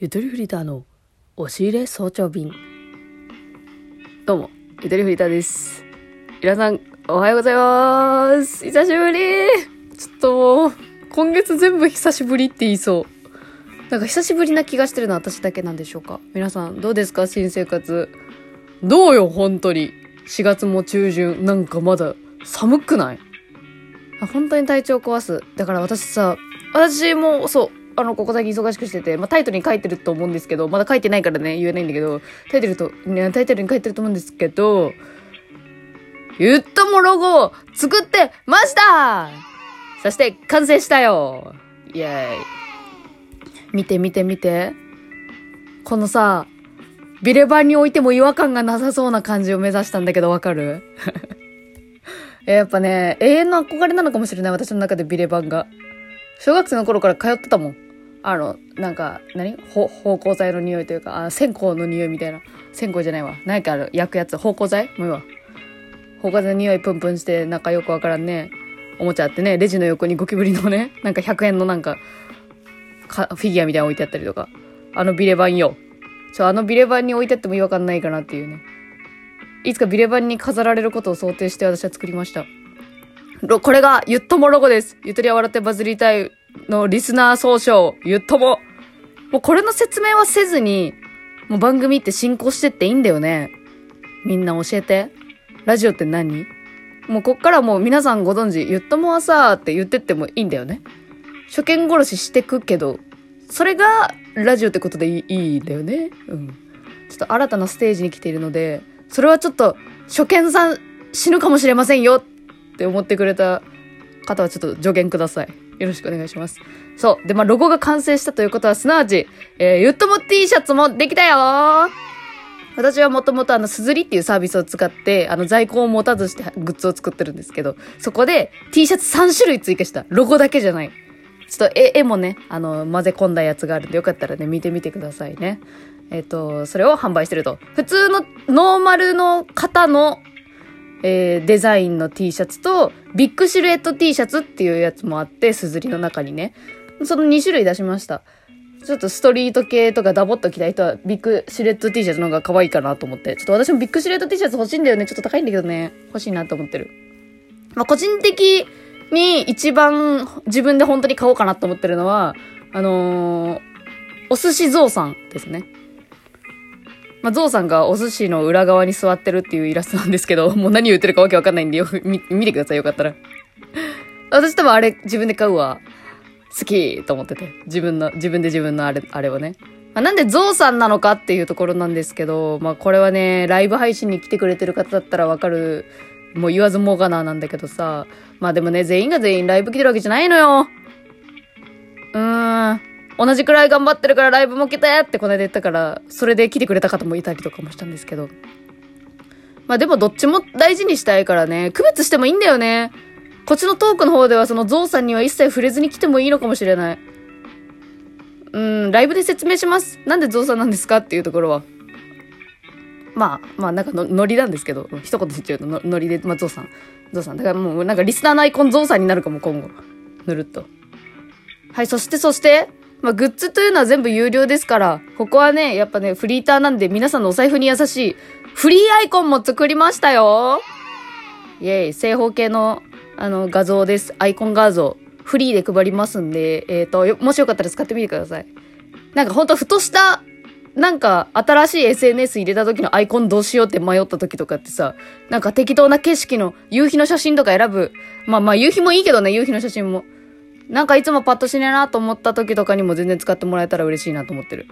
ゆとりフリーターの押し入れ早朝便。どうも、ゆとりフリーターです。皆さん、おはようございます。久しぶりちょっともう、今月全部久しぶりって言いそう。なんか久しぶりな気がしてるのは私だけなんでしょうか皆さん、どうですか？新生活。どうよ、本当に。4月も中旬。なんかまだ寒くない？本当に体調壊す。だから私さ、私もそう、あの、ここ最近忙しくしてて、まあ、タイトルに書いてると思うんですけど、まだ書いてないからね、言えないんだけど、タイトルと、ね、タイトルに書いてると思うんですけど、ゆっともロゴを作ってましたそして完成したよイェーイ。見て見て見て。このさ、ビレバンに置いても違和感がなさそうな感じを目指したんだけどわかる？やっぱね、永遠の憧れなのかもしれない、私の中でビレバンが。小学生の頃から通ってたもん。あの、なんか、何？ほ、芳香剤の匂いというか、あ、線香の匂いみたいな。線香じゃないわ。何かある、焼くやつ。芳香剤もういいわ。芳香剤の匂いプンプンして、なんかよくわからんね。おもちゃあってね、レジの横にゴキブリのね、なんか100円のなんか、か、フィギュアみたいなの置いてあったりとか。あのビレバンよ。ちょ、あのビレバンに置いてあっても違和感ないかなっていうね。いつかビレバンに飾られることを想定して私は作りました。これが、ゆっともロゴです。ゆとりは笑ってバズりたいのリスナー総称、ゆっとも。もうこれの説明はせずに、もう番組って進行してっていいんだよね。みんな教えて。ラジオって何？もうこっからもう皆さんご存知、ゆっともはさーって言ってってもいいんだよね。初見殺ししてくけど、それがラジオってことでいいんだよね。うん。ちょっと新たなステージに来ているので、それはちょっと初見さん死ぬかもしれませんよって思ってくれた方はちょっと助言ください。よろしくお願いします。そう。で、まあ、ロゴが完成したということは、すなわち、えー、ゆっとも T シャツもできたよ私はもともとあの、すずりっていうサービスを使って、あの、在庫を持たずしてグッズを作ってるんですけど、そこで T シャツ3種類追加した。ロゴだけじゃない。ちょっと絵、絵もね、あの、混ぜ込んだやつがあるんで、よかったらね、見てみてくださいね。えっ、と、それを販売してると。普通のノーマルの方の、えー、デザインの T シャツと、ビッグシルエット T シャツっていうやつもあって、すずりの中にね。その2種類出しました。ちょっとストリート系とかダボっと着たい人は、ビッグシルエット T シャツの方が可愛いかなと思って。ちょっと私もビッグシルエット T シャツ欲しいんだよね。ちょっと高いんだけどね。欲しいなと思ってる。まあ、個人的に一番自分で本当に買おうかなと思ってるのは、あのー、お寿司ゾウさんですね。まあ、ゾウさんがお寿司の裏側に座ってるっていうイラストなんですけど、もう何言ってるかわけわかんないんでよ、見、見てください、よかったら。私多分あれ自分で買うわ。好きと思ってて。自分の、自分で自分のあれ、あれをね。まあ、なんでゾウさんなのかっていうところなんですけど、まあこれはね、ライブ配信に来てくれてる方だったらわかる、もう言わずもがななんだけどさ。まあでもね、全員が全員ライブ来てるわけじゃないのよ。うーん。同じくらい頑張ってるからライブも来てってこの間言ったから、それで来てくれた方もいたりとかもしたんですけど。まあでもどっちも大事にしたいからね、区別してもいいんだよね。こっちのトークの方ではそのゾウさんには一切触れずに来てもいいのかもしれない。うん、ライブで説明します。なんでゾウさんなんですかっていうところは。まあ、まあなんかのノリなんですけど、一言で言っちゃうとノリで、まあゾウさん。ゾウさん。だからもうなんかリスナーのアイコンゾウさんになるかも今後。ぬるっと。はい、そしてそして、まあ、グッズというのは全部有料ですから、ここはね、やっぱね、フリーターなんで皆さんのお財布に優しい、フリーアイコンも作りましたよイェイ、正方形の、あの、画像です。アイコン画像。フリーで配りますんで、えっ、ー、と、もしよかったら使ってみてください。なんかほんとふとした、なんか新しい SNS 入れた時のアイコンどうしようって迷った時とかってさ、なんか適当な景色の夕日の写真とか選ぶ。まあまあ夕日もいいけどね、夕日の写真も。なんかいつもパッとしねえなと思った時とかにも全然使ってもらえたら嬉しいなと思ってる。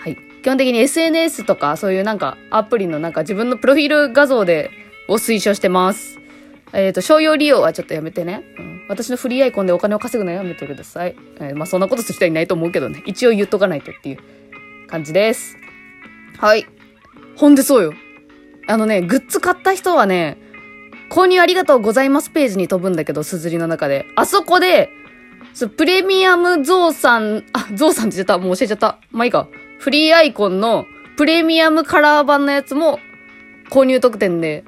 はい。基本的に SNS とかそういうなんかアプリのなんか自分のプロフィール画像でを推奨してます。えっ、ー、と、商用利用はちょっとやめてね。うん。私のフリーアイコンでお金を稼ぐのやめてください。えー、まあそんなことする人はいないと思うけどね。一応言っとかないとっていう感じです。はい。ほんでそうよ。あのね、グッズ買った人はね、購入ありがとうございますページに飛ぶんだけど、すずりの中で。あそこで、そ、プレミアムゾウさん、あ、ゾウさんって言っちゃった。もう教えちゃった。まあいいか。フリーアイコンのプレミアムカラー版のやつも購入特典で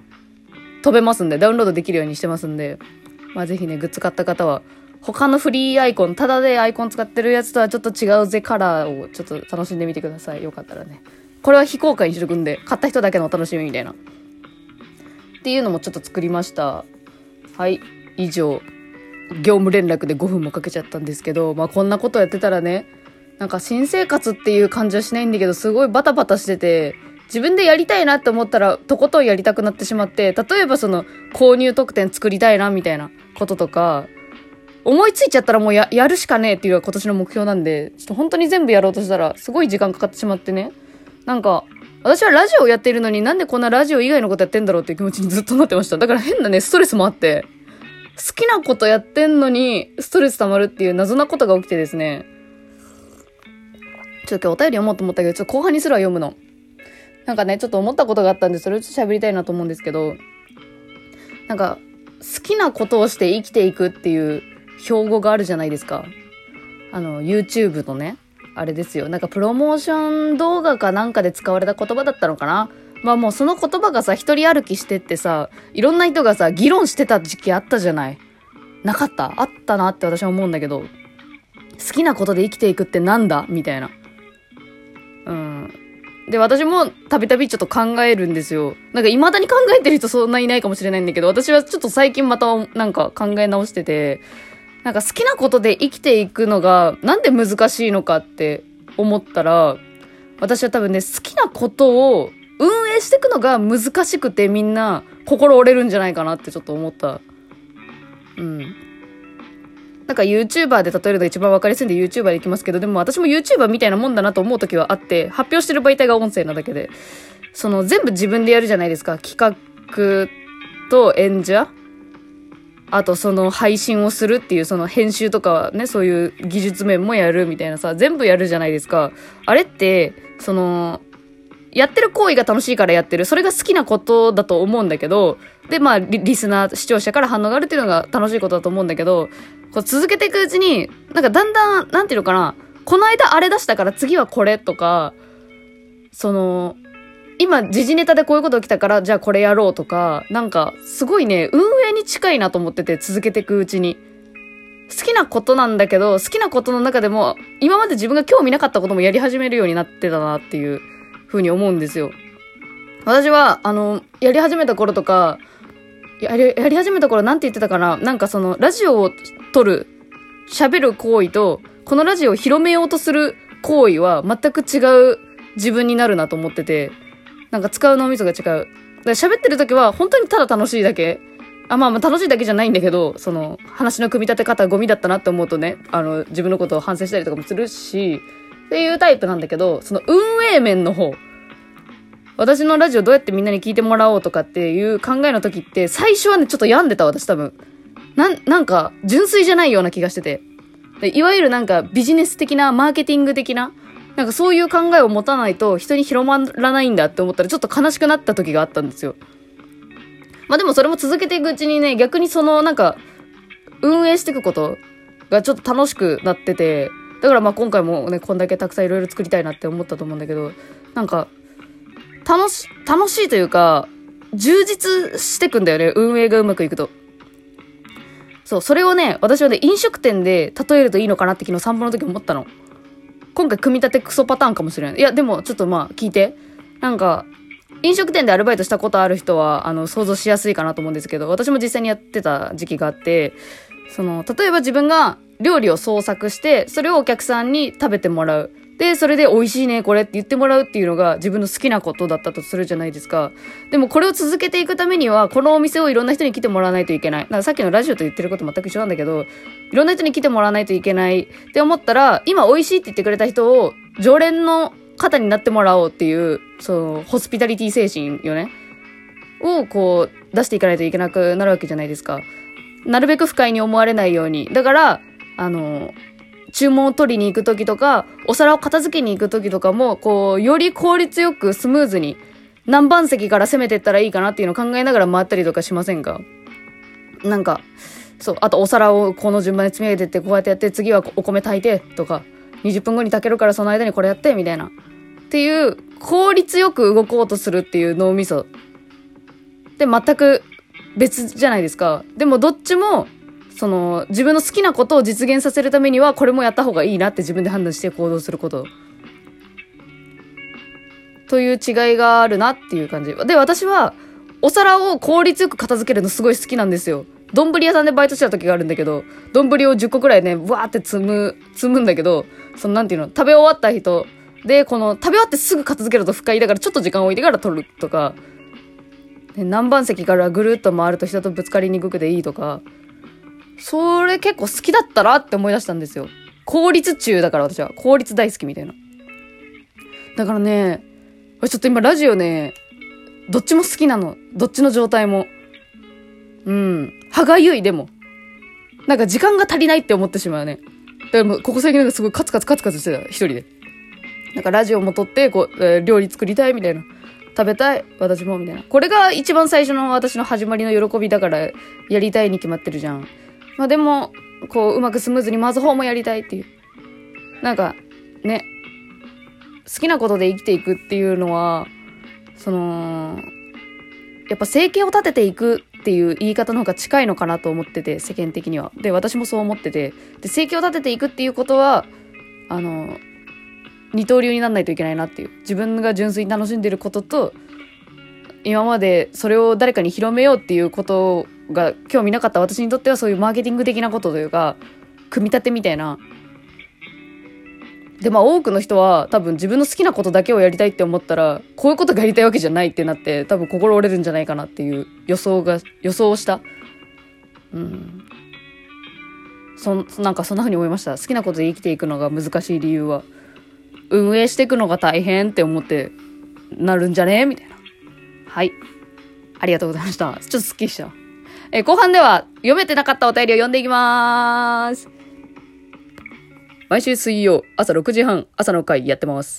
飛べますんで、ダウンロードできるようにしてますんで、まあぜひね、グッズ買った方は他のフリーアイコン、ただでアイコン使ってるやつとはちょっと違うぜカラーをちょっと楽しんでみてください。よかったらね。これは非公開にしとくんで、買った人だけのお楽しみみたいな。っていうのもちょっと作りました。はい、以上。業務連絡で5分もかけちゃったんですけど、まあこんなことやってたらね、なんか新生活っていう感じはしないんだけど、すごいバタバタしてて、自分でやりたいなって思ったら、とことんやりたくなってしまって、例えばその、購入特典作りたいな、みたいなこととか、思いついちゃったらもうや、るしかねえっていうのが今年の目標なんで、ちょっと本当に全部やろうとしたら、すごい時間かかってしまってね。なんか、私はラジオをやっているのになんでこんなラジオ以外のことやってんだろうっていう気持ちにずっとなってました。だから変なね、ストレスもあって、好きなことやってんのに、ストレス溜まるっていう謎なことが起きてですね。ちょっと今日お便り読もうと思ったけど、ちょっと後半にすら読むの。なんかね、ちょっと思ったことがあったんで、それをちょっと喋りたいなと思うんですけど、なんか、好きなことをして生きていくっていう標語があるじゃないですか。あの、YouTube のね、あれですよ。なんかプロモーション動画かなんかで使われた言葉だったのかなまあもうその言葉がさ、一人歩きしてってさ、いろんな人がさ、議論してた時期あったじゃない。なかった？あったなって私は思うんだけど、好きなことで生きていくってなんだ？みたいな。うん。で、私もたびたびちょっと考えるんですよ。なんか未だに考えてる人そんないないかもしれないんだけど、私はちょっと最近またなんか考え直してて、なんか好きなことで生きていくのがなんで難しいのかって思ったら、私は多分ね、好きなことを運営していくのが難しくてみんな心折れるんじゃないかなってちょっと思った。うん。なんか YouTuber で例えると一番わかりやすいんで YouTuber でいきますけど、でも私も YouTuber みたいなもんだなと思う時はあって、発表してる媒体が音声なだけで、その全部自分でやるじゃないですか。企画と演者あとその配信をするっていうその編集とかね、そういう技術面もやるみたいなさ、全部やるじゃないですか。あれって、その、やってる行為が楽しいからやってる。それが好きなことだと思うんだけど、で、まあリ、リスナー、視聴者から反応があるっていうのが楽しいことだと思うんだけど、こう続けていくうちに、なんかだんだん、なんていうのかな、この間あれ出したから次はこれとか、その、今、時事ネタでこういうこと起きたから、じゃあこれやろうとか、なんか、すごいね、運営に近いなと思ってて、続けていくうちに。好きなことなんだけど、好きなことの中でも、今まで自分が興味なかったこともやり始めるようになってたなっていうふうに思うんですよ。私は、あの、やり始めた頃とか、やり、やり始めた頃なんて言ってたかななんかその、ラジオを撮る、喋る行為と、このラジオを広めようとする行為は全く違う自分になるなと思ってて、なんか使う脳みそが違う。だから喋ってる時は本当にただ楽しいだけ。あ、まあまあ楽しいだけじゃないんだけど、その話の組み立て方ゴミだったなって思うとね、あの、自分のことを反省したりとかもするし、っていうタイプなんだけど、その運営面の方、私のラジオどうやってみんなに聞いてもらおうとかっていう考えの時って、最初はね、ちょっと病んでた私多分。なん、なんか、純粋じゃないような気がしてて。でいわゆるなんかビジネス的な、マーケティング的な、なんかそういう考えを持たないと人に広まらないんだって思ったらちょっと悲しくなった時があったんですよ。まあでもそれも続けていくうちにね、逆にそのなんか、運営していくことがちょっと楽しくなってて、だからまあ今回もね、こんだけたくさんいろいろ作りたいなって思ったと思うんだけど、なんか、楽し、楽しいというか、充実してくんだよね、運営がうまくいくと。そう、それをね、私はね、飲食店で例えるといいのかなって昨日散歩の時思ったの。今回組み立てクソパターンかもしれない。いや、でもちょっとまあ聞いて。なんか、飲食店でアルバイトしたことある人は、あの、想像しやすいかなと思うんですけど、私も実際にやってた時期があって、その、例えば自分が料理を創作して、それをお客さんに食べてもらう。で、それで美味しいね、これって言ってもらうっていうのが自分の好きなことだったとするじゃないですか。でもこれを続けていくためには、このお店をいろんな人に来てもらわないといけない。だかさっきのラジオと言ってること全く一緒なんだけど、いろんな人に来てもらわないといけないって思ったら、今美味しいって言ってくれた人を常連の方になってもらおうっていう、その、ホスピタリティ精神よね。をこう、出していかないといけなくなるわけじゃないですか。なるべく不快に思われないように。だから、あの、注文を取りに行く時とか、お皿を片付けに行く時とかも、こう、より効率よくスムーズに、何番席から攻めてったらいいかなっていうのを考えながら回ったりとかしませんか？なんか、そう、あとお皿をこの順番で積み上げてって、こうやってやって、次はお米炊いて、とか、20分後に炊けるからその間にこれやって、みたいな。っていう、効率よく動こうとするっていう脳みそ。で、全く別じゃないですか。でもどっちも、その、自分の好きなことを実現させるためには、これもやった方がいいなって自分で判断して行動すること。という違いがあるなっていう感じ。で、私は、お皿を効率よく片付けるのすごい好きなんですよ。丼屋さんでバイトしてた時があるんだけど、丼を10個くらいね、わーって積む、積むんだけど、そのなんていうの、食べ終わった人、で、この、食べ終わってすぐ片付けると不快だからちょっと時間を置いてから取るとか、ね、何番席からぐるっと回ると人とぶつかりにくくていいとか、それ結構好きだったなって思い出したんですよ。効率中だから私は。効率大好きみたいな。だからね、ちょっと今ラジオね、どっちも好きなの。どっちの状態も。うん。歯がゆい、でも。なんか時間が足りないって思ってしまうね。だからもう、ここ最近なんかすごいカツカツカツカツしてた。一人で。なんかラジオも撮って、こう、えー、料理作りたいみたいな。食べたい私もみたいな。これが一番最初の私の始まりの喜びだから、やりたいに決まってるじゃん。まあでも、こう、うまくスムーズに回す方もやりたいっていう。なんか、ね。好きなことで生きていくっていうのは、その、やっぱ生計を立てていくっていう言い方の方が近いのかなと思ってて、世間的には。で、私もそう思ってて。で、生計を立てていくっていうことは、あの、二刀流になんないといけないなっていう。自分が純粋に楽しんでることと、今までそれを誰かに広めようっていうことをが興味なかった私にとってはそういうマーケティング的なことというか、組み立てみたいな。で、まあ多くの人は多分自分の好きなことだけをやりたいって思ったら、こういうことがやりたいわけじゃないってなって、多分心折れるんじゃないかなっていう予想が、予想をした。うん。そ、なんかそんな風に思いました。好きなことで生きていくのが難しい理由は、運営していくのが大変って思ってなるんじゃねみたいな。はい。ありがとうございました。ちょっとスッキリした。え後半では読めてなかったお便りを読んでいきまーす。毎週水曜朝6時半朝の回やってます。